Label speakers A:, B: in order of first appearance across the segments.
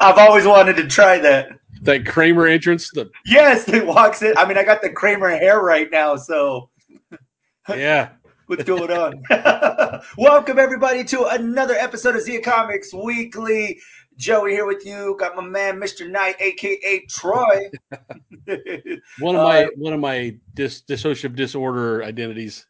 A: I've always wanted to try that.
B: That Kramer entrance, the
A: Yes, it walks in. I mean, I got the Kramer hair right now, so
B: yeah.
A: what's going on? Welcome everybody to another episode of Zia Comics Weekly. Joey here with you. Got my man, Mr. Knight, aka Troy.
B: One of my uh, one of my dis, dissociative disorder identities.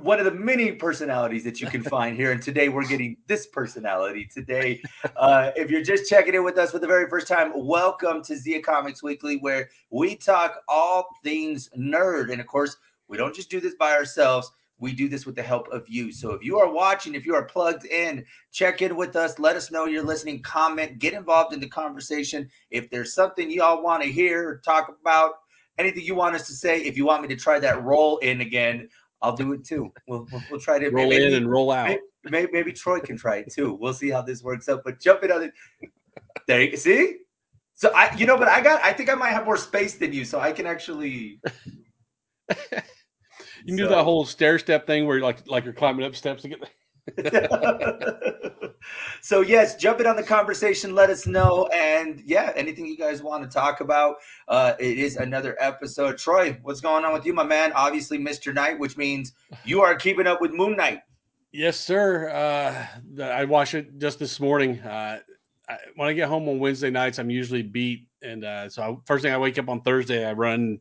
A: One of the many personalities that you can find here. And today we're getting this personality. Today, uh, if you're just checking in with us for the very first time, welcome to Zia Comics Weekly, where we talk all things nerd. And of course, we don't just do this by ourselves. We do this with the help of you. So if you are watching, if you are plugged in, check in with us. Let us know you're listening. Comment, get involved in the conversation. If there's something y'all want to hear talk about, anything you want us to say, if you want me to try that roll in again, I'll do it too. We'll, we'll, we'll try to
B: Roll
A: maybe,
B: in and roll out.
A: maybe, maybe, maybe Troy can try it too. We'll see how this works out. But jump in on it. There you see. So I, you know, but I got. I think I might have more space than you, so I can actually.
B: You can do that whole stair step thing where you're like like you're climbing up steps to get
A: so yes, jump in on the conversation. Let us know, and yeah, anything you guys want to talk about. Uh, it is another episode. Troy, what's going on with you, my man? Obviously, Mister Knight, which means you are keeping up with Moon Knight.
B: Yes, sir. Uh, I watched it just this morning. Uh, I, when I get home on Wednesday nights, I'm usually beat, and uh, so I, first thing I wake up on Thursday, I run,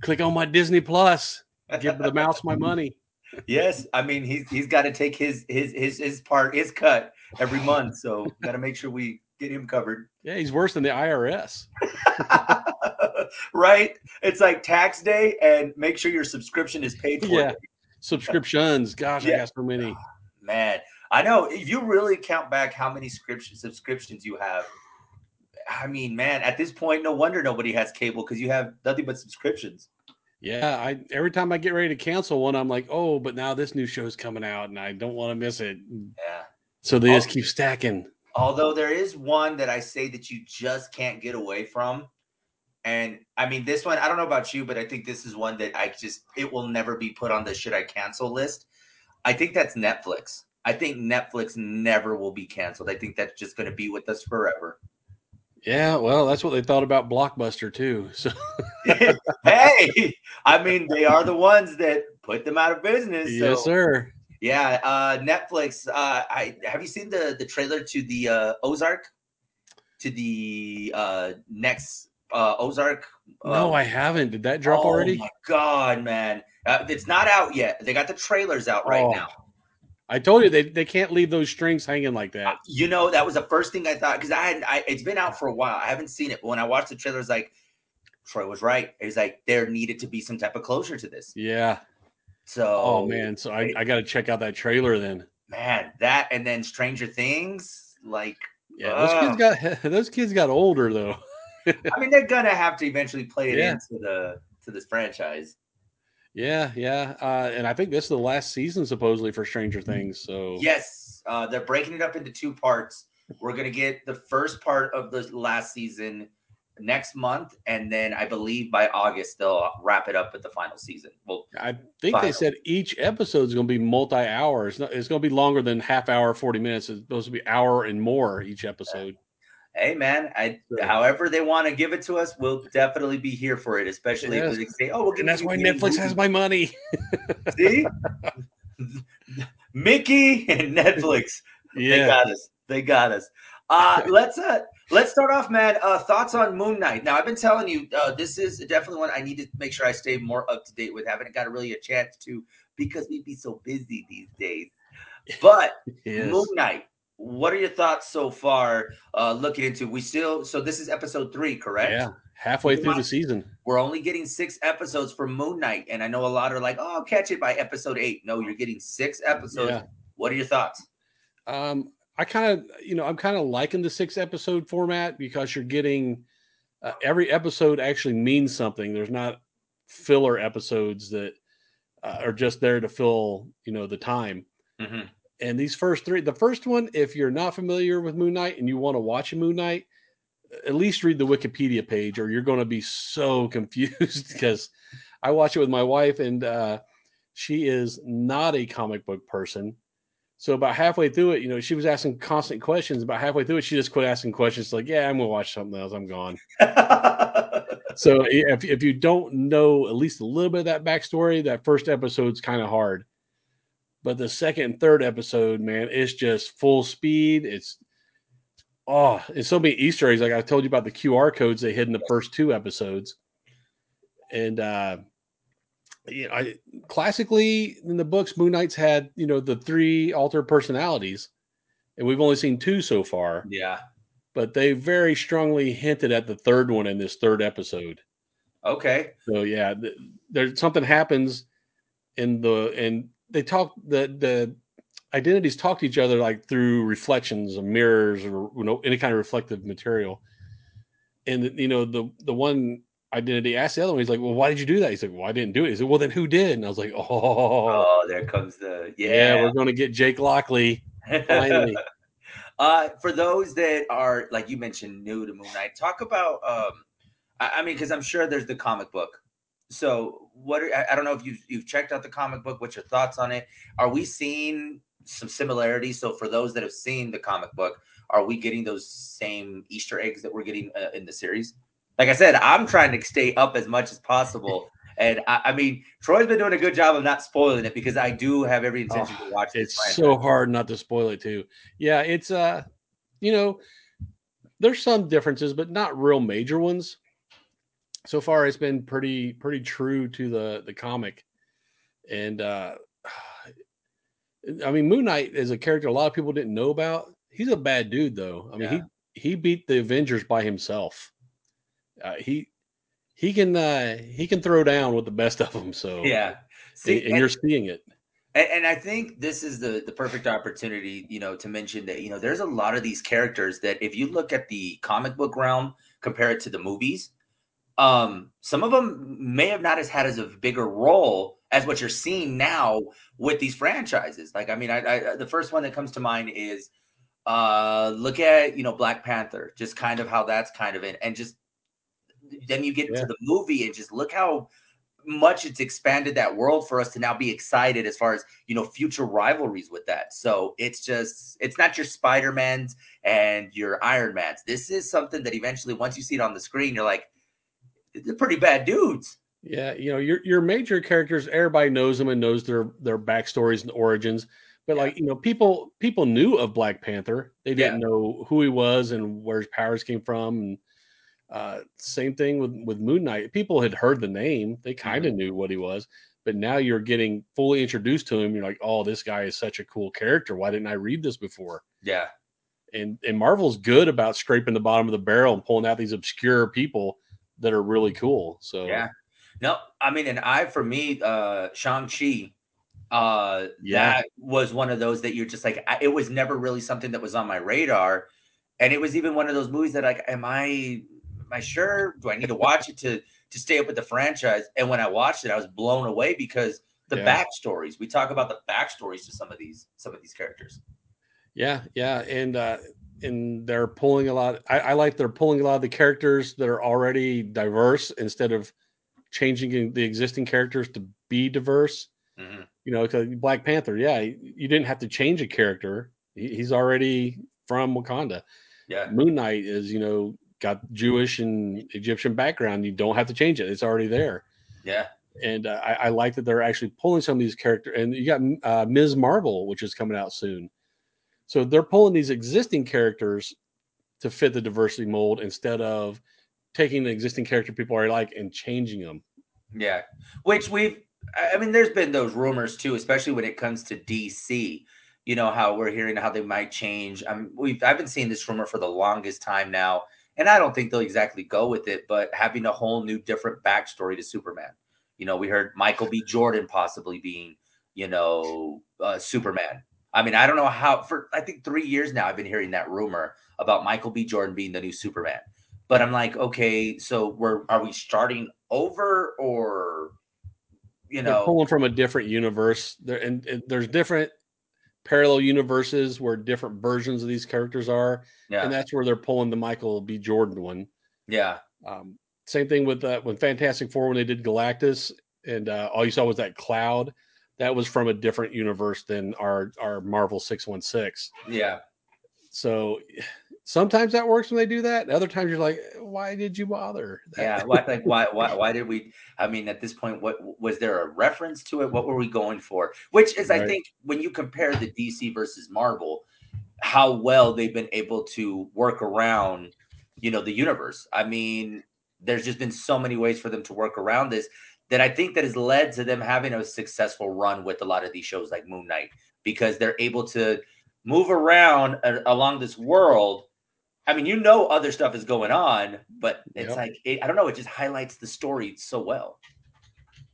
B: click on my Disney Plus, give the mouse my money.
A: Yes, I mean he's he's got to take his his his his part his cut every month, so got to make sure we get him covered.
B: Yeah, he's worse than the IRS.
A: right? It's like tax day, and make sure your subscription is paid for.
B: Yeah. Subscriptions, gosh, I
A: Yeah.
B: got so many.
A: Ah, man, I know if you really count back how many scription subscriptions you have. I mean, man, at this point, no wonder nobody has cable because you have nothing but subscriptions.
B: Yeah, I every time I get ready to cancel one, I'm like, oh, but now this new show's coming out, and I don't want to miss it. Mm.
A: Yeah.
B: So they just keep stacking.
A: Although there is one that I say that you just can't get away from. And I mean, this one, I don't know about you, but I think this is one that I just, it will never be put on the should I cancel list. I think that's Netflix. I think Netflix never will be canceled. I think that's just going to be with us forever.
B: Yeah, well, that's what they thought about Blockbuster too. So
A: hey, I mean, they are the ones that put them out of business. So,
B: yes, sir.
A: Yeah, uh, Netflix. Uh, I have you seen the the trailer to the uh, Ozark, to the uh, next uh, Ozark?
B: No,
A: Um,
B: I haven't. Did that drop
A: oh
B: already?
A: my god, man! Uh, it's not out yet. They got the trailers out right
B: Oh,
A: now.
B: I told you they, they can't leave those strings hanging like that.
A: You know, that was the first thing I thought because I had I, it's been out for a while. I haven't seen it, but when I watched the trailer, I was like, Troy was right. It was like there needed to be some type of closure to this.
B: Yeah.
A: So,
B: Oh man, so I, I got to check out that trailer then.
A: man, that and then Stranger Things, like.
B: Yeah, those kids got those kids got older though.
A: I mean, they're gonna have to eventually play it
B: Yeah.
A: into the to this franchise.
B: Yeah, yeah, uh, and I think this is the last season supposedly for Stranger Things. So
A: Yes, uh, they're breaking it up into two parts. We're gonna get the first part of the last season next month, and then I believe by August they'll wrap it up with the final season. Well,
B: I think they said each episode is going to be multi-hour. It's, it's going to be longer than half hour, forty minutes. It's supposed to be hour and more each episode.
A: Hey man, I
B: Sure.
A: however they want to give it to us, we'll definitely be here for it. Especially
B: Yes.
A: if they say, "Oh, we'll
B: And that's why Netflix has my money.
A: see Mickey and Netflix. They got us. They got us. Uh, let's uh, let's start off, man. Uh, thoughts on Moon Knight? Now, I've been telling you, uh, this is definitely one I need to make sure I stay more up to date with. Haven't got really a chance to because we'd be so busy these days. But
B: yes.
A: Moon Knight, what are your thoughts so far? Uh, looking into, we still so this is episode three, correct?
B: yeah, halfway through the season.
A: We're only getting six episodes for Moon Knight, and I know a lot are like, "Oh, I'll catch it by episode eight. No, you're getting six episodes.
B: Yeah.
A: What are your thoughts?
B: Um, I kind of, you know, I'm kind of liking the six episode format because you're getting uh, every episode actually means something. There's not filler episodes that uh, are just there to fill, you know, the time.
A: Mhm.
B: And these first three, the first one, if you're not familiar with Moon Knight and you want to watch a Moon Knight, at least read the Wikipedia page, or you're going to be so confused because I watch it with my wife, and uh, she is not a comic book person. So about halfway through it, you know, she was asking constant questions. About halfway through it, she just quit asking questions. Like, yeah, I'm gonna watch something else. I'm gone. so if if you don't know at least a little bit of that backstory, that first episode's kind of hard. But the second and third episode, man, it's just full speed. It's oh, it's so many Easter eggs. Like I told you about the QR codes they hid in the first two episodes. And uh you know, I classically in the books, Moon Knight's had, you know, the three alter personalities, and we've only seen two so far.
A: Yeah.
B: But they very strongly hinted at the third one in this third episode.
A: Okay.
B: So yeah, th- there's something happens in the and they talk the the identities talk to each other like through reflections of mirrors or you know any kind of reflective material. And you know the the one identity asked the other one, he's like, "Well, why did you do that?" He's like, "Well, I didn't do it." He said, "Well, then who did?" And I was like, "Oh,
A: Oh, there comes the
B: yeah,
A: yeah.
B: we're going to get Jake Lockley finally."
A: uh, for those that are like you mentioned, new to Moon Knight, talk about. Um, I, I mean, because I'm sure there's the comic book. So, what are, I, I don't know if you've you've checked out the comic book. What's your thoughts on it? Are we seeing some similarities? So, for those that have seen the comic book, are we getting those same Easter eggs that we're getting uh, in the series? Like I said, I'm trying to stay up as much as possible. And I, I mean, Troy's been doing a good job of not spoiling it because I do have every intention
B: Oh,
A: to watch this.
B: It's so hard not to spoil it too. Yeah, it's uh, you know, there's some differences, but not real major ones. So far, it's been pretty pretty true to the the comic, and uh, I mean, Moon Knight is a character a lot of people didn't know about. He's a bad dude, though. I mean,
A: Yeah.
B: he he beat the Avengers by himself. Uh, he he can uh, he can throw down with the best of them. So
A: Yeah.
B: See, and,
A: and,
B: you're seeing it.
A: and, and I think this is the the perfect opportunity, you know, to mention that you know there's a lot of these characters that if you look at the comic book realm, compare it to the movies, um, some of them may have not as had as a bigger role as what you're seeing now with these franchises. Like, I mean, I, I the first one that comes to mind is uh look at you know Black Panther, just kind of how that's kind of in, and just then you get
B: Yeah.
A: into the movie and just look how much it's expanded that world for us to now be excited as far as you know future rivalries with that so it's just it's not your spider-mans and your iron mans this is something that eventually once you see it on the screen you're like they're pretty bad dudes
B: Yeah, you know, your your major characters, everybody knows them and knows their their backstories and origins. But
A: Yeah.
B: like, you know, people people knew of Black Panther. They didn't know who he was and where his powers came from. And uh same thing with with Moon Knight. People had heard the name, they kind of knew what he was, but now you're getting fully introduced to him. You're like, oh, this guy is such a cool character. Why didn't I read this before?
A: yeah
B: And and Marvel's good about scraping the bottom of the barrel and pulling out these obscure people that are really cool. So
A: yeah no i mean and i for me uh shang-chi uh
B: Yeah.
A: that was one of those that you're just like I, it was never really something that was on my radar and it was even one of those movies that like am i am i sure do i need to watch it to to stay up with the franchise and when i watched it i was blown away because the
B: Yeah.
A: backstories we talk about the backstories to some of these some of these characters
B: Yeah, yeah, and uh, and they're pulling a lot. I, I like they're pulling a lot of the characters that are already diverse instead of changing the existing characters to be diverse.
A: Mhm.
B: You know, 'cause Black Panther, yeah, you didn't have to change a character; He- he's already from Wakanda.
A: yeah
B: Moon Knight is, you know, got Jewish and Egyptian background. You don't have to change it; it's already there.
A: yeah
B: And uh, I, I like that they're actually pulling some of these characters. And you got uh, Ms. Marvel, which is coming out soon. So they're pulling these existing characters to fit the diversity mold instead of taking the existing character people already like and changing them.
A: Yeah, which we've. I mean, there's been those rumors too, especially when it comes to DC. You know how we're hearing how they might change. I mean, we've I've been seeing this rumor for the longest time now, and I don't think they'll exactly go with it. But having a whole new, different backstory to Superman. You know, we heard Michael B. Jordan possibly being, you know, uh, Superman. I mean, I don't know how. For I think three years now, I've been hearing that rumor about Michael B. Jordan being the new Superman. But I'm like, okay, so we're are we starting over or you
B: They're
A: know
B: pulling from a different universe. There and, and there's different parallel universes where different versions of these characters are,
A: yeah
B: and that's where they're pulling the Michael B. Jordan one.
A: yeah
B: Um, same thing with uh, when Fantastic Four when they did Galactus, and uh, all you saw was that cloud. That was from a different universe than our our Marvel 616.
A: Yeah.
B: So sometimes that works when they do that. Other times you're like, why did you bother?
A: yeah. Why, like, why, why, why did we? I mean, at this point, what was there a reference to it? What were we going for? Which is, right. I think, when you compare the DC versus Marvel, how well they've been able to work around, you know, the universe. I mean, there's just been so many ways for them to work around this that I think that has led to them having a successful run with a lot of these shows like Moon Knight because they're able to move around uh, along this world. I mean, you know, other stuff is going on, but it's yep. like it, I don't know. It just highlights the story so well.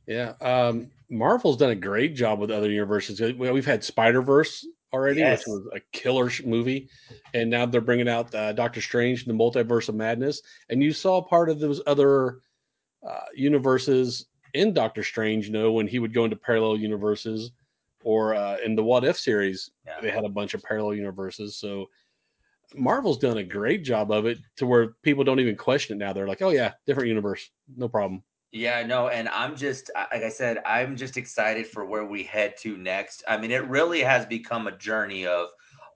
B: Yeah, um, Marvel's done a great job with other universes. We've had Spider Verse already, yes. which was a killer movie, and now they're bringing out uh, Doctor Strange, the Multiverse of Madness, and you saw part of those other uh, universes in Doctor Strange, you know, when he would go into parallel universes, or uh, in the What If series, yeah. they had a bunch of parallel universes. So Marvel's done a great job of it to where people don't even question it now. They're like, oh yeah, different universe, no problem.
A: Yeah, no, and I'm just like I said, I'm just excited for where we head to next. I mean, it really has become a journey of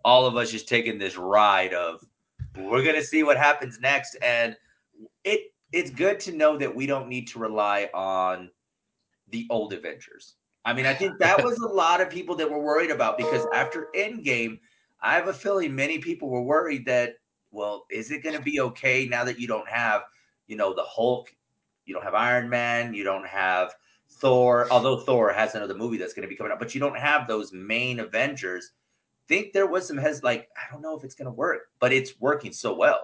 A: all of us just taking this ride of we're gonna see what happens next, and it it's good to know that we don't need to rely on the old Avengers. I mean, I think that was a lot of people that were worried about because after Endgame, I have a feeling many people were worried that, well, is it going to be okay now that you don't have, you know, the Hulk, you don't have Iron Man, you don't have Thor, although Thor has another movie that's going to be coming out, but you don't have those main Avengers. Think there was some has like I don't know if it's going to work, but it's working so well.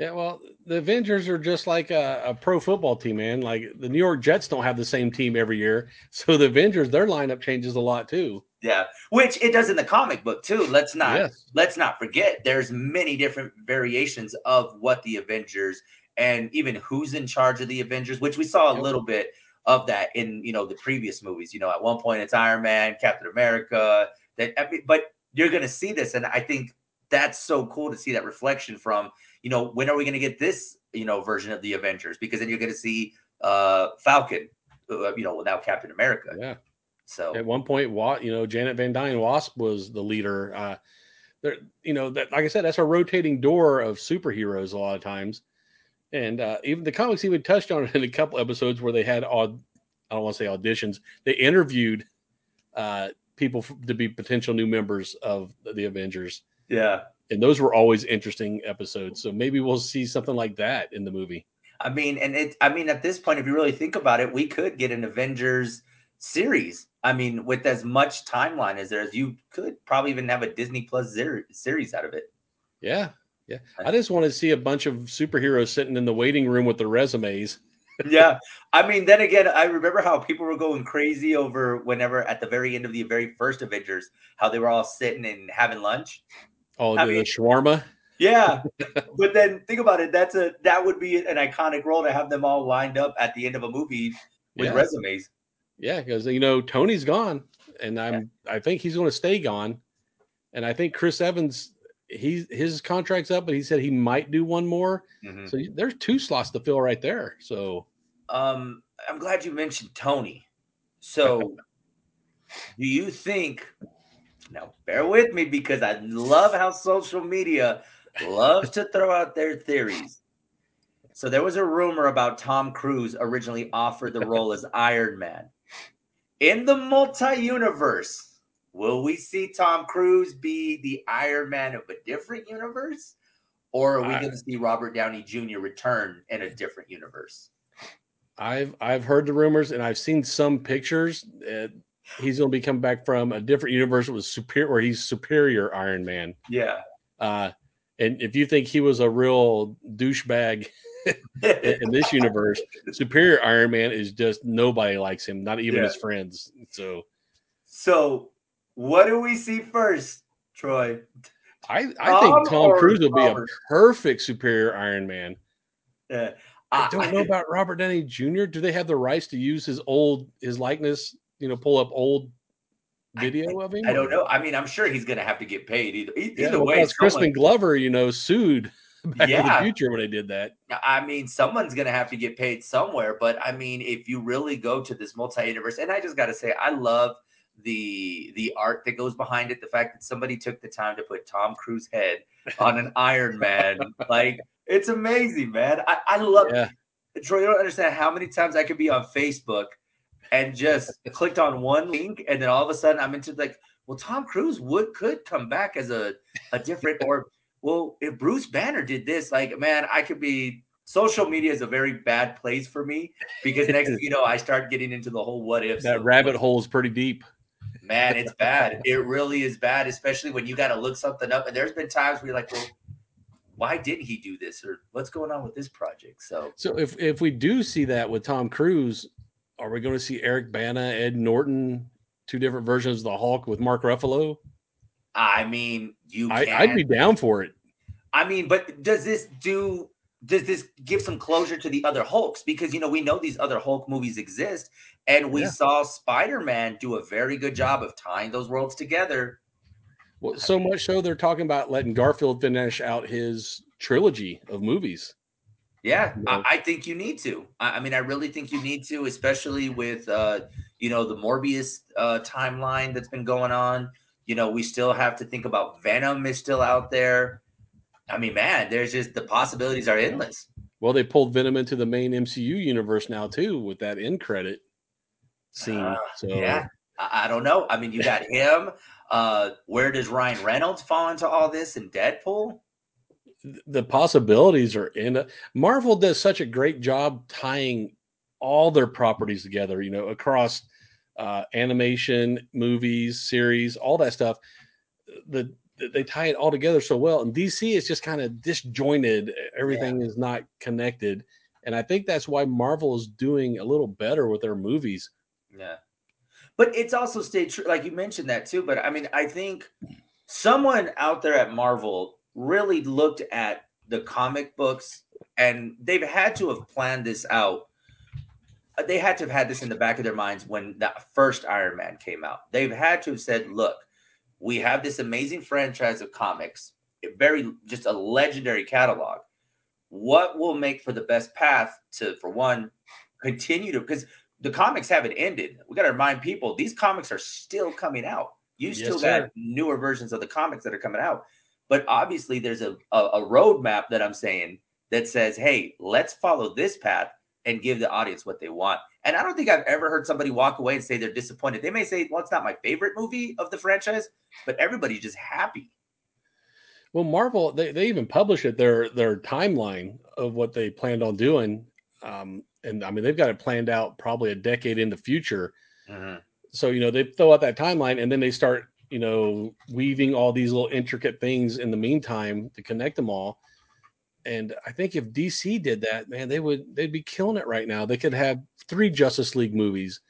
B: Yeah, well, the Avengers are just like a, a, pro football team, man. Like the New York Jets don't have the same team every year, so the Avengers their lineup changes a lot too.
A: Yeah, which it does in the comic book too. Let's not yes. let's not forget. There's many different variations of what the Avengers and even who's in charge of the Avengers, which we saw a yep. little bit of that in you know the previous movies. You know, at one point it's Iron Man, Captain America. That but you're gonna see this, and I think that's so cool to see that reflection from you know, when are we going to get this, you know, version of the Avengers? Because then you're going to see uh Falcon, uh, you know, without Captain America.
B: Yeah.
A: So
B: at one point, what you know, Janet Van Dyne Wasp was the leader. Uh, there, you know, that like I said, that's a rotating door of superheroes a lot of times, and uh, even the comics even touched on it in a couple episodes where they had odd, I don't want to say auditions. They interviewed uh, people to be potential new members of the Avengers.
A: Yeah,
B: and those were always interesting episodes. So maybe we'll see something like that in the movie.
A: I mean, and it. I mean, at this point, if you really think about it, we could get an Avengers series. I mean, with as much timeline as there is, you could probably even have a Disney Plus series out of it.
B: Yeah, yeah. I just want to see a bunch of superheroes sitting in the waiting room with their resumes.
A: yeah. I mean, then again, I remember how people were going crazy over whenever at the very end of the very first Avengers, how they were all sitting and having lunch.
B: Oh, the, mean, shawarma.
A: Yeah, but then think about it. That's a that would be an iconic role to have them all lined up at the end of a movie with yeah. resumes.
B: Yeah, because you know Tony's gone, and I'm yeah. I think he's going to stay gone, and I think Chris Evans he's his contract's up, but he said he might do one more. Mm-hmm. So there's two slots to fill right there. So,
A: um, I'm glad you mentioned Tony. So, do you think now, bear with me because I love how social media loves to throw out their theories. So there was a rumor about Tom Cruise originally offered the role as Iron Man. In the multi-universe, will we see Tom Cruise be the Iron Man of a different universe? Or are we going to see Robert Downey Jr. return in a different universe?
B: I've I've heard the rumors and I've seen some pictures. Uh, he's going to be coming back from a different universe with superior, where he's superior Iron Man.
A: Yeah.
B: Uh, and if you think he was a real douchebag in this universe, superior Iron Man is just nobody likes him, not even yeah. his friends. So,
A: so what do we see first, Troy?
B: I, I think Tom Cruise will be a perfect superior Iron Man.
A: Yeah.
B: I don't know about Robert Downey Jr. Do they have the rights to use his old his likeness you know, pull up old video
A: I,
B: of him?
A: I don't know. I mean, I'm sure he's going to have to get paid either. Either yeah, well,
B: way, Crispin Glover, you know, sued. Back to
A: Yeah.
B: the Future when they did that.
A: I mean, someone's gonna have to get paid somewhere, but I mean, if you really go to this multi-universe, and I just gotta say, I love the the art that goes behind it. The fact that somebody took the time to put Tom Cruise head on an Iron Man, like it's amazing, man. I, I love
B: Yeah,
A: Troy. You don't understand how many times I could be on Facebook and just clicked on one link, and then all of a sudden I'm into like, well, Tom Cruise would could come back as a a different or well, if Bruce Banner did this, like, man, I could be. Social media is a very bad place for me because next, you know, I start getting into the whole what if.
B: that rabbit hole is pretty deep.
A: man, it's bad. It really is bad, especially when you got to look something up. And there's been times where you're like, well, why didn't he do this, or what's going on with this project? So
B: So if if we do see that with Tom Cruise, are we going to see Eric Bana, Ed Norton, two different versions of the Hulk with Mark Ruffalo?
A: I mean, you.
B: I,
A: Can,
B: I'd be down for it.
A: I mean, but does this do does this give some closure to the other Hulks? Because you know, we know these other Hulk movies exist, and we
B: Yeah.
A: saw Spider-Man do a very good job of tying those worlds together.
B: Well, so much so they're talking about letting Garfield finish out his trilogy of movies.
A: Yeah, I, I think you need to. I, I mean, I really think you need to, especially with uh, you know, the Morbius uh timeline that's been going on. You know, we still have to think about Venom is still out there. I mean, man, there's just the possibilities are endless.
B: Well, they pulled Venom into the main MCU universe now too with that end credit scene.
A: Uh,
B: so
A: Yeah, I, I don't know. I mean, you got him. Uh, where does Ryan Reynolds fall into all this in Deadpool?
B: Th- the possibilities are in Marvel does such a great job tying all their properties together, you know, across uh, animation, movies, series, all that stuff. The they tie it all together so well. And DC is just kind of disjointed. Everything is not connected. And I think that's why Marvel is doing a little better with their movies.
A: Yeah. But it's also stayed true, like you mentioned that too. But I mean, I think someone out there at Marvel really looked at the comic books and they've had to have planned this out. They had to have had this in the back of their minds when that first Iron Man came out. They've had to have said, look, we have this amazing franchise of comics, a very just a legendary catalog. What will make for the best path to, for one, continue to because the comics haven't ended. We got to remind people these comics are still coming out. You
B: Yes,
A: still
B: sir.
A: got newer versions of the comics that are coming out. But obviously, there's a, a, a roadmap that I'm saying that says, hey, let's follow this path and give the audience what they want. And I don't think I've ever heard somebody walk away and say they're disappointed. They may say, well, it's not my favorite movie of the franchise, but everybody's just happy.
B: Well, Marvel they, they even publish it their their timeline of what they planned on doing. Um, and I mean they've got it planned out probably a decade in the future. so you know they throw out that timeline and then they start you know weaving all these little intricate things in the meantime to connect them all. And i think if dc did that man they would they'd be killing it right now. They could have three justice league movies.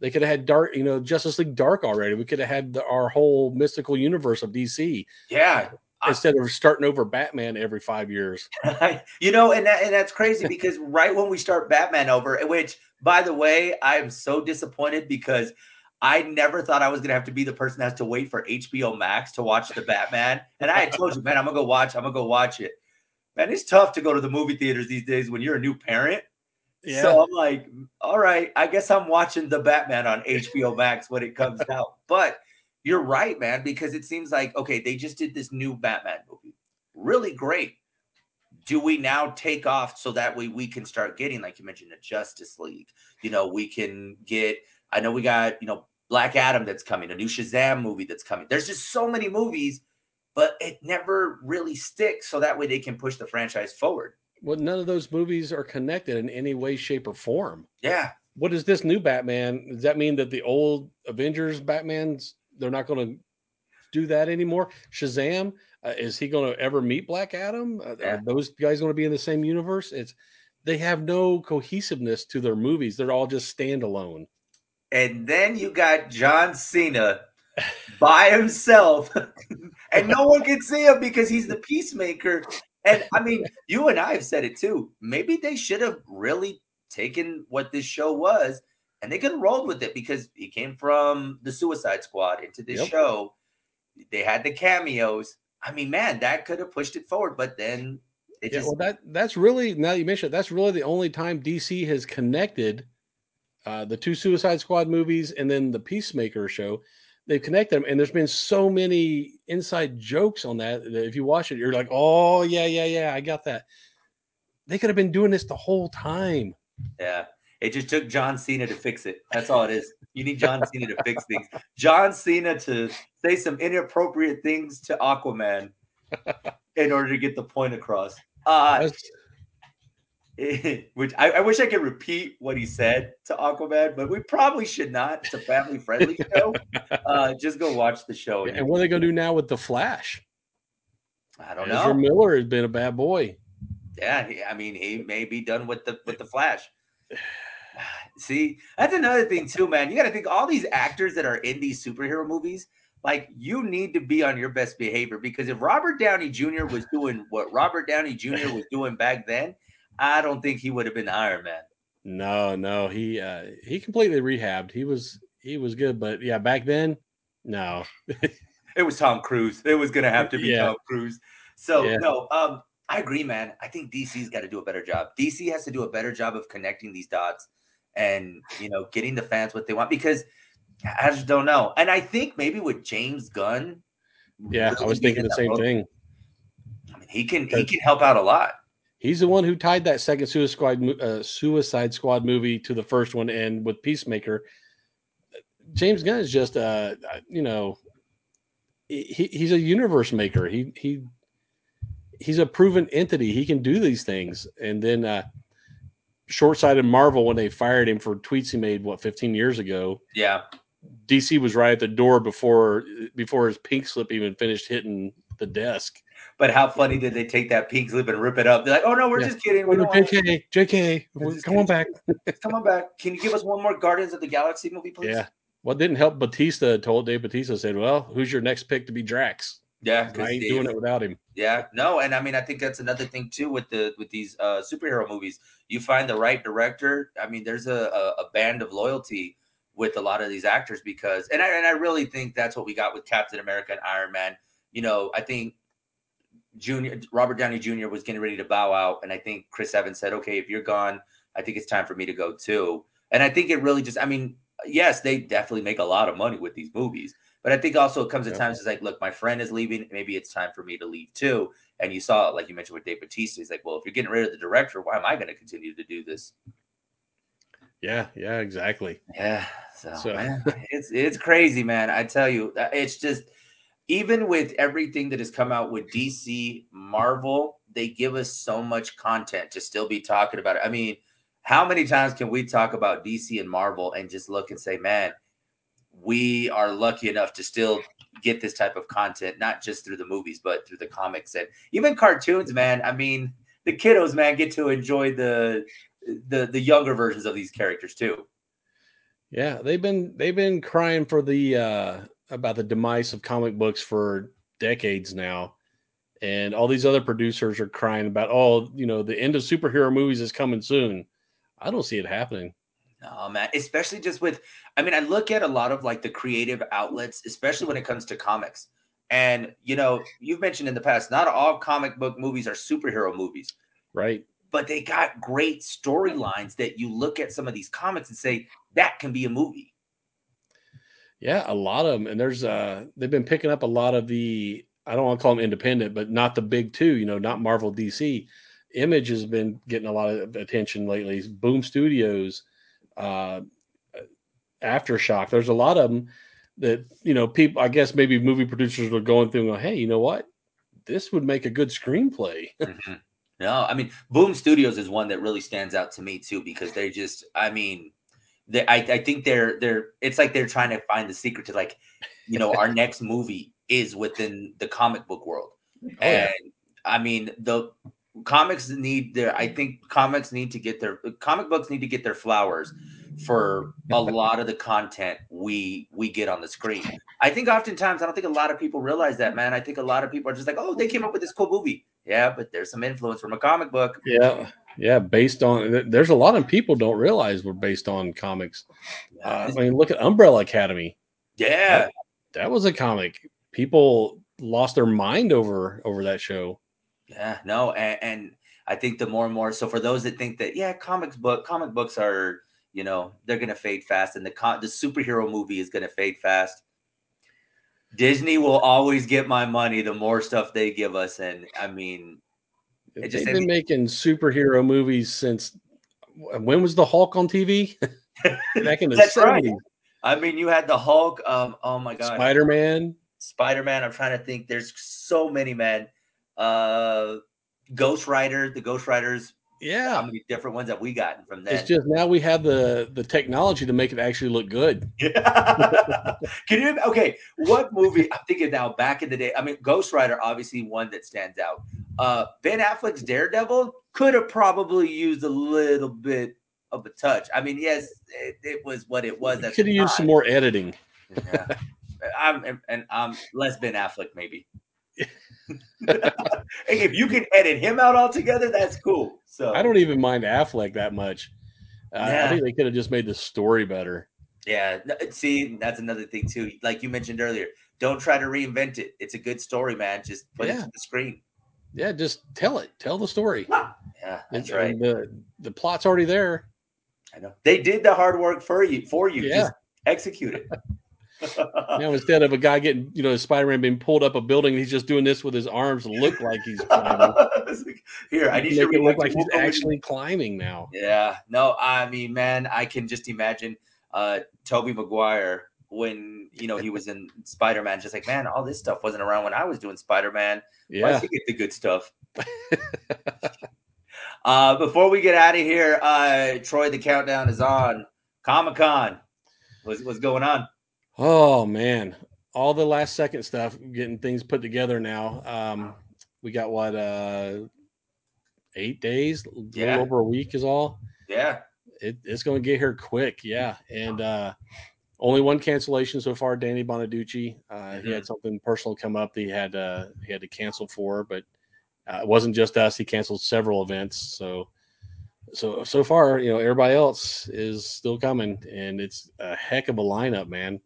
B: They could have had dark you know justice league dark already. We could have had the, our whole mystical universe of dc
A: Yeah. I-
B: instead of starting over batman every five years.
A: You know, and that, and that's crazy because right when we start Batman over, which by the way, I am so disappointed because I never thought I was gonna have to be the person that has to wait for HBO Max to watch the Batman. And I had told you, man, I'm gonna go watch, I'm gonna go watch it. Man, it's tough to go to the movie theaters these days when you're a new parent.
B: yeah
A: So I'm like, all right, I guess I'm watching the Batman on HBO Max when it comes out. But you're right, man, because it seems like okay, they just did this new Batman movie. Really great. Do we now take off so that way we can start getting, like you mentioned, a Justice League? You know, we can get, I know we got, you know, Black Adam that's coming, a new Shazam movie that's coming. There's just so many movies, but it never really sticks. So that way they can push the franchise forward.
B: well none of those movies are connected in any way shape or form
A: Yeah.
B: what is this new Batman? Does that mean that the old Avengers Batman's they're not going to do that anymore? Shazam uh, is he going to ever meet Black Adam? Uh,
A: Yeah.
B: Are those guys going to be in the same universe? It's they have no cohesiveness to their movies. They're all just standalone.
A: And then you got John Cena by himself, and no one can see him because he's the peacemaker. And I mean, you and I have said it too. Maybe they should have really taken what this show was and they could have rolled with it because he came from the Suicide Squad into this
B: Yep.
A: show. They had the cameos. I mean, man, that could have pushed it forward. But then It
B: Yeah,
A: just
B: well, that that's really now you mentioned that's really the only time DC has connected uh, the two Suicide Squad movies and then the Peacemaker show. They've connected them, and there's been so many inside jokes on that. that if you watch it, you're like, "Oh yeah, yeah, yeah, I got that." They could have been doing this the whole time.
A: yeah. It just took John Cena to fix it. That's all it is. You need John Cena to fix things. John Cena to say some inappropriate things to Aquaman in order to get the point across. Uh, which I, I wish I could repeat what he said to Aquaman, but we probably should not. It's a family friendly show. Uh, just go watch the show. and
B: and what are they going to do now with the Flash?
A: I don't
B: Ezra
A: know.
B: Miller has been a bad boy.
A: Yeah, I mean, he may be done with the with the Flash. See, that's another thing too, man. You got to think all these actors that are in these superhero movies, like you need to be on your best behavior because if Robert Downey Jr. was doing what Robert Downey Jr. was doing back then, I don't think he would have been Iron Man.
B: No, no, he uh, he completely rehabbed. He was he was good, but yeah, back then, no.
A: It was Tom Cruise. It was gonna have to be
B: Yeah.
A: Tom Cruise. So
B: Yeah.
A: no, um, I agree, man. I think DC's got to do a better job. DC has to do a better job of connecting these dots and you know getting the fans what they want because I just don't know. And I think maybe with James Gunn,
B: Yeah, I was thinking the same
A: role,
B: thing.
A: I mean, he can he can help out a lot.
B: He's the one who tied that second Suicide Squad, uh, Suicide Squad movie to the first one, and with Peacemaker, James Gunn is just, uh, uh, you know, he, he's a universe maker. He he he's a proven entity. He can do these things. And then uh, short-sighted Marvel when they fired him for tweets he made what 15 years ago.
A: Yeah,
B: DC was right at the door before before his pink slip even finished hitting the desk.
A: But how funny did they take that pink slip and rip it up? They're like, oh no, we're
B: Yeah.
A: just kidding. We don't want
B: JK, JK, come on back.
A: Come on back. Can you give us one more Guardians of the Galaxy movie, please?
B: Yeah. What didn't help Bautista told Dave Bautista said, Well, who's your next pick to be Drax?
A: Yeah,
B: I
A: because
B: ain't doing it without him.
A: Yeah, no, and I mean, I think that's another thing too with the with these uh, superhero movies. You find the right director. I mean, there's a, a, a band of loyalty with a lot of these actors because, and I and I really think that's what we got with Captain America and Iron Man. You know, I think Junior Robert Downey Jr. was getting ready to bow out, and I think Chris Evans said, "Okay, if you're gone, I think it's time for me to go too." And I think it really just, I mean, yes, they definitely make a lot of money with these movies. But I think also it comes at
B: Yeah.
A: times it's like, look, my friend is leaving. Maybe it's time for me to leave too. And you saw, like you mentioned with Dave Bautista, he's like, well, if you're getting rid of the director, why am I going to continue to do this?
B: Yeah, yeah, exactly.
A: Yeah. So,
B: So-
A: man, it's it's crazy, man. I tell you, uh, it's just even with everything that has come out with DC, Marvel, they give us so much content to still be talking about it. I mean, how many times can we talk about DC and Marvel and just look and say, man, we are lucky enough to still get this type of content, not just through the movies, but through the comics and even cartoons, man. I mean, the kiddos, man, get to enjoy the the the younger versions of these characters too.
B: Yeah, they've been they've been crying for the uh about the demise of comic books for decades now. And all these other producers are crying about, oh, you know, the end of superhero movies is coming soon. I don't see it happening.
A: No, man, especially just with, I mean, I look at a lot of like the creative outlets, especially when it comes to comics. And, you know, you've mentioned in the past, not all comic book movies are superhero movies,
B: Right.
A: but they got great storylines that you look at some of these comics and say, that can be a movie.
B: Yeah, a lot of them, and there's uh they've been picking up a lot of the I don't want to call them independent, but not the big two, you know, not Marvel, DC. Image has been getting a lot of attention lately. Boom Studios, uh, Aftershock. There's a lot of them that you know people. I guess maybe movie producers are going through and go, hey, you know what? This would make a good screenplay.
A: Mhm. No, I mean, Boom Studios is one that really stands out to me too because they just, I mean, they, I, I think they're they're it's like they're trying to find the secret to like, you know, our next movie is within the comic book world,
B: Oh, yeah.
A: and I mean the comics need their I think comics need to get their comic books need to get their flowers for a lot of the content we we get on the screen. I think oftentimes I don't think a lot of people realize that, man. I think a lot of people are just like, oh, they came up with this cool movie. Yeah, but there's some influence from a comic book.
B: Yeah, yeah. Based on there's a lot of people don't realize we're based on comics. Uh, I mean, look at Umbrella Academy.
A: yeah,
B: That was a comic. People lost their mind over over that show.
A: Yeah, no, and, and I think the more and more. So for those that think that yeah, comics book comic books are you know they're gonna fade fast, and the con- the superhero movie is gonna fade fast. Disney will always get my money the more stuff they give us, and I mean,
B: it just they've been making superhero movies since when was the Hulk on TV? Back in the
A: That's 70s. right. I mean, you had the Hulk. Um, oh my god,
B: Spider Man.
A: Spider Man. I'm trying to think. There's so many, man. Uh, Ghost Rider. The Ghost Riders.
B: Yeah.
A: How many different ones have we gotten from that?
B: It's just now we have the the technology to make it actually look good.
A: Yeah. Can you? Okay, what movie? I'm thinking now. Back in the day, I mean, Ghost Rider, obviously one that stands out. Uh, ben Affleck's Daredevil could have probably used a little bit of a touch. I mean, yes, it, it was what it was.
B: Could have used some more editing.
A: Yeah. I'm and I'm less Ben Affleck maybe. if you can edit him out altogether, that's cool. So
B: I don't even mind Affleck that much. Uh, yeah. I think they could have just made the story better.
A: Yeah. See, that's another thing too. Like you mentioned earlier, don't try to reinvent it. It's a good story, man. Just put yeah. it to the screen.
B: Yeah, just tell it. Tell the story.
A: Yeah, that's and, right.
B: And the the plot's already there.
A: I know they did the hard work for you. For you, yeah. Just execute it.
B: now instead of a guy getting, you know, Spider-Man being pulled up a building, he's just doing this with his arms to look like he's climbing.
A: Here, I need
B: to make it look like he's actually climbing now.
A: Yeah, no, I mean, man, I can just imagine uh Tobey Maguire when you know he was in Spider-Man, just like, man, all this stuff wasn't around when I was doing Spider-Man. Yeah, Why he get the good stuff. uh, before we get out of here, uh, Troy, the countdown is on. Comic Con, what's, what's going on?
B: Oh man, all the last second stuff, getting things put together now. Um, we got what uh eight days, yeah. over a week is all.
A: Yeah,
B: it, it's going to get here quick. Yeah, and uh, only one cancellation so far. Danny Bonaduce, uh, mm-hmm. he had mm-hmm. something personal come up that he had uh, he had to cancel for, but uh, it wasn't just us. He canceled several events. So so so far, you know, everybody else is still coming, and it's a heck of a lineup, man.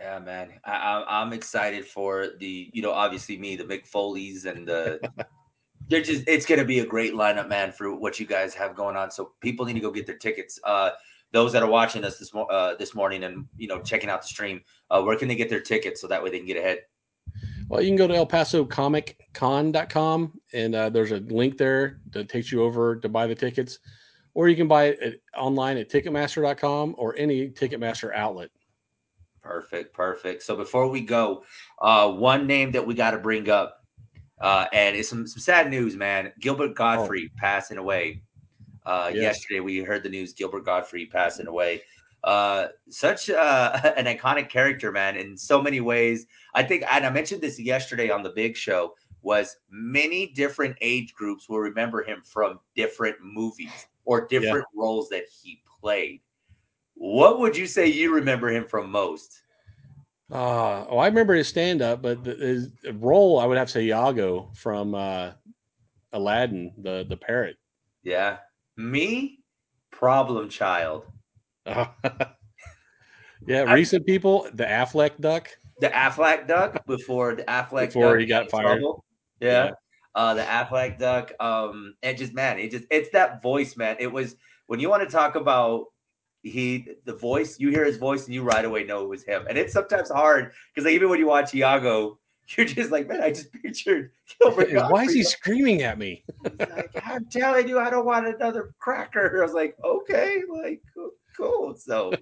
A: Yeah, man. I, am excited for the, you know, obviously me, the Mick Foley's and the. they're just. It's going to be a great lineup, man, for what you guys have going on. So people need to go get their tickets. Uh, those that are watching us this uh, this morning and you know checking out the stream, uh, where can they get their tickets so that way they can get ahead?
B: Well, you can go to El Paso Comic Con.com and uh, there's a link there that takes you over to buy the tickets, or you can buy it at, online at Ticketmaster.com or any Ticketmaster outlet.
A: Perfect, perfect. So before we go, uh, one name that we got to bring up, uh, and it's some, some sad news, man. Gilbert Gottfried oh. passing away. Uh, yes. Yesterday, we heard the news. Gilbert Gottfried passing away. Uh, such uh, an iconic character, man, in so many ways. I think, and I mentioned this yesterday on the Big Show. Was many different age groups will remember him from different movies or different yeah. roles that he played. What would you say you remember him from most?
B: Uh, oh, I remember his stand up, but the, his role, I would have to say Iago from uh, Aladdin, the the parrot.
A: Yeah, me, problem child.
B: Uh, yeah, I, recent people, the Aflac duck.
A: The Aflac duck before the Aflac
B: before he got fired.
A: Yeah. yeah. Uh, the Aflac duck. Um, and just man, it just it's that voice, man. It was when you want to talk about he the voice you hear his voice and you right away know it was him and it's sometimes hard because like even when you watch Iago you're just like man I just pictured
B: Gilbert why is he screaming at me?
A: Like, I'm telling you? I don't want another cracker. I was like okay like cool so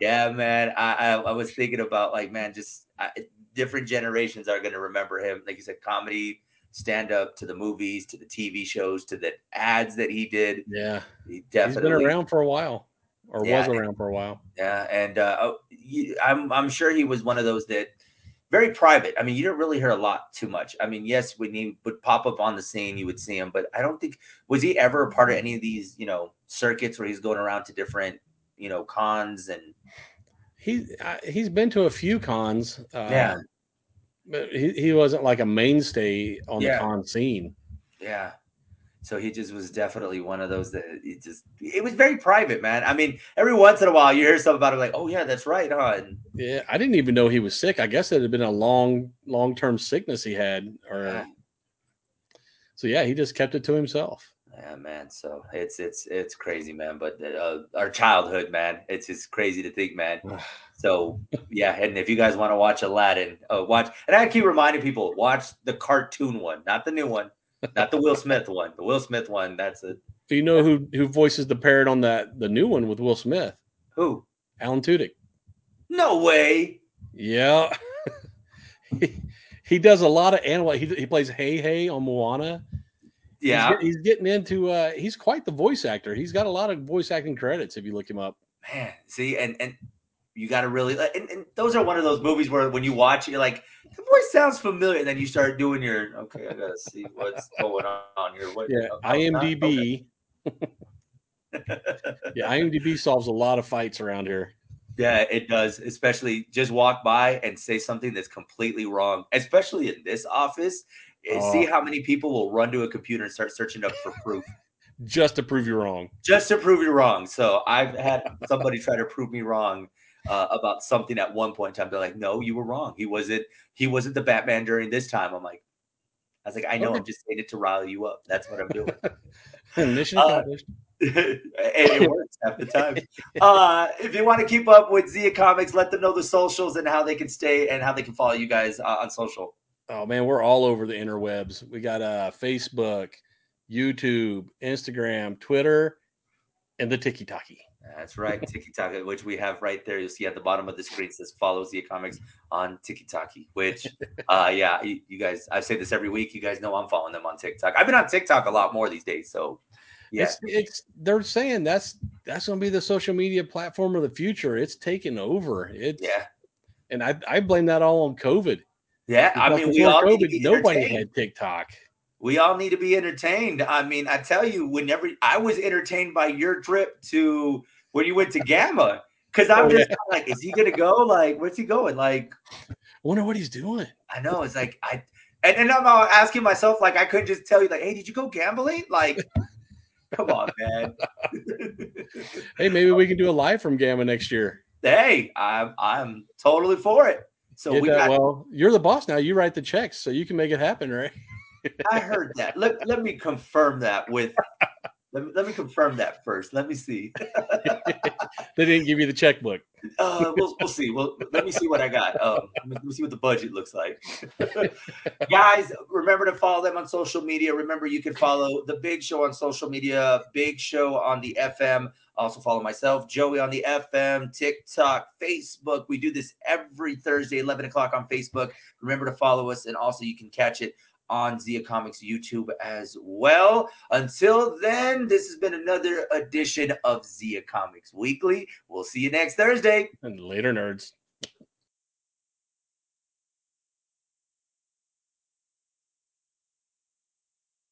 A: yeah man I, I, I was thinking about like man just I, different generations are going to remember him. Like you said comedy stand up to the movies to the TV shows to the ads that he did.
B: Yeah.
A: He definitely
B: He's been around for a while or yeah, was around for a while.
A: Yeah, and uh, oh, I'm I'm sure he was one of those that very private. I mean, you didn't really hear a lot too much. I mean, yes, when he would pop up on the scene, you would see him, but I don't think was he ever a part of any of these, you know, circuits where he's going around to different, you know, cons and.
B: He uh, he's been to a few cons.
A: Uh, yeah,
B: but he, he wasn't like a mainstay on yeah. the con scene.
A: Yeah, so he just was definitely one of those that it just it was very private, man. I mean, every once in a while you hear something about him like, oh yeah, that's right, huh? And,
B: yeah, I didn't even know he was sick. I guess it had been a long, long term sickness he had, or. Yeah. So yeah, he just kept it to himself.
A: Yeah, man. So it's it's it's crazy, man. But uh, our childhood, man, it's just crazy to think, man. So yeah, and if you guys want to watch Aladdin, uh, watch. And I keep reminding people, watch the cartoon one, not the new one, not the Will Smith one. The Will Smith one, that's it.
B: Do you know who who voices the parrot on that the new one with Will Smith?
A: Who?
B: Alan Tudyk.
A: No way.
B: Yeah. he, he does a lot of animal. He, he plays Heihei on Moana.
A: Yeah,
B: he's, he's, getting into. uh He's quite the voice actor. He's got a lot of voice acting credits if you look him up.
A: Man, see, and and you got to really. And, and those are one of those movies where when you watch it, you're like, the voice sounds familiar, and then you start doing your okay. I gotta see what's going on here. What,
B: yeah, IMDb. Okay. yeah, IMDb solves a lot of fights around here.
A: Yeah, it does. Especially just walk by and say something that's completely wrong. Especially in this office, uh, see how many people will run to a computer and start searching up for proof
B: just to prove you wrong.
A: Just to prove you wrong. So I've had somebody try to prove me wrong uh, about something at one point in time. They're like, "No, you were wrong. He wasn't. He wasn't the Batman during this time." I'm like, I was like, I know. Okay. I'm just saying it to rile you up. That's what I'm doing. Mission uh, accomplished. And it works half the time. Uh, if you want to keep up with Zia Comics, let them know the socials and how they can stay and how they can follow you guys uh, on social.
B: Oh man, we're all over the interwebs. We got uh Facebook, YouTube, Instagram, Twitter, and the Tiki Taki.
A: That's right, Tiki Taki, which we have right there. You'll see at the bottom of the screen says "Follow Zia Comics" on Tiki Taki. Which, uh, yeah, you, you, guys, I say this every week. You guys know I'm following them on TikTok. I've been on TikTok a lot more these days, so yeah,
B: it's, it's they're saying that's that's going to be the social media platform of the future. It's taking over. It's
A: yeah,
B: and I I blame that all on COVID.
A: Yeah, I mean, we all COVID,
B: nobody had TikTok.
A: We all need to be entertained. I mean, I tell you, whenever I was entertained by your trip to when you went to GAMA. because I'm oh, just yeah. like, is he gonna go? Like, where's he going? Like,
B: I wonder what he's doing.
A: I know. It's like I and, and I'm asking myself, like, I couldn't just tell you, like, hey, did you go gambling? Like, come on, man.
B: hey, maybe we can do a live from GAMA next year.
A: Hey, I'm I'm totally for it. So
B: we got, well, you're the boss now. You write the checks, so you can make it happen, right?
A: I heard that. Let, let me confirm that with let me, let me confirm that first. Let me see.
B: they didn't give you the checkbook.
A: Uh, we'll, we'll see. Well, let me see what I got. Um, let me see what the budget looks like. Guys, remember to follow them on social media. Remember, you can follow the Big Show on social media, Big Show on the FM. Also, follow myself, Joey, on the FM, TikTok, Facebook. We do this every Thursday, 11 o'clock on Facebook. Remember to follow us, and also you can catch it on Zia Comics YouTube as well. Until then, this has been another edition of Zia Comics Weekly. We'll see you next Thursday.
B: And later, nerds.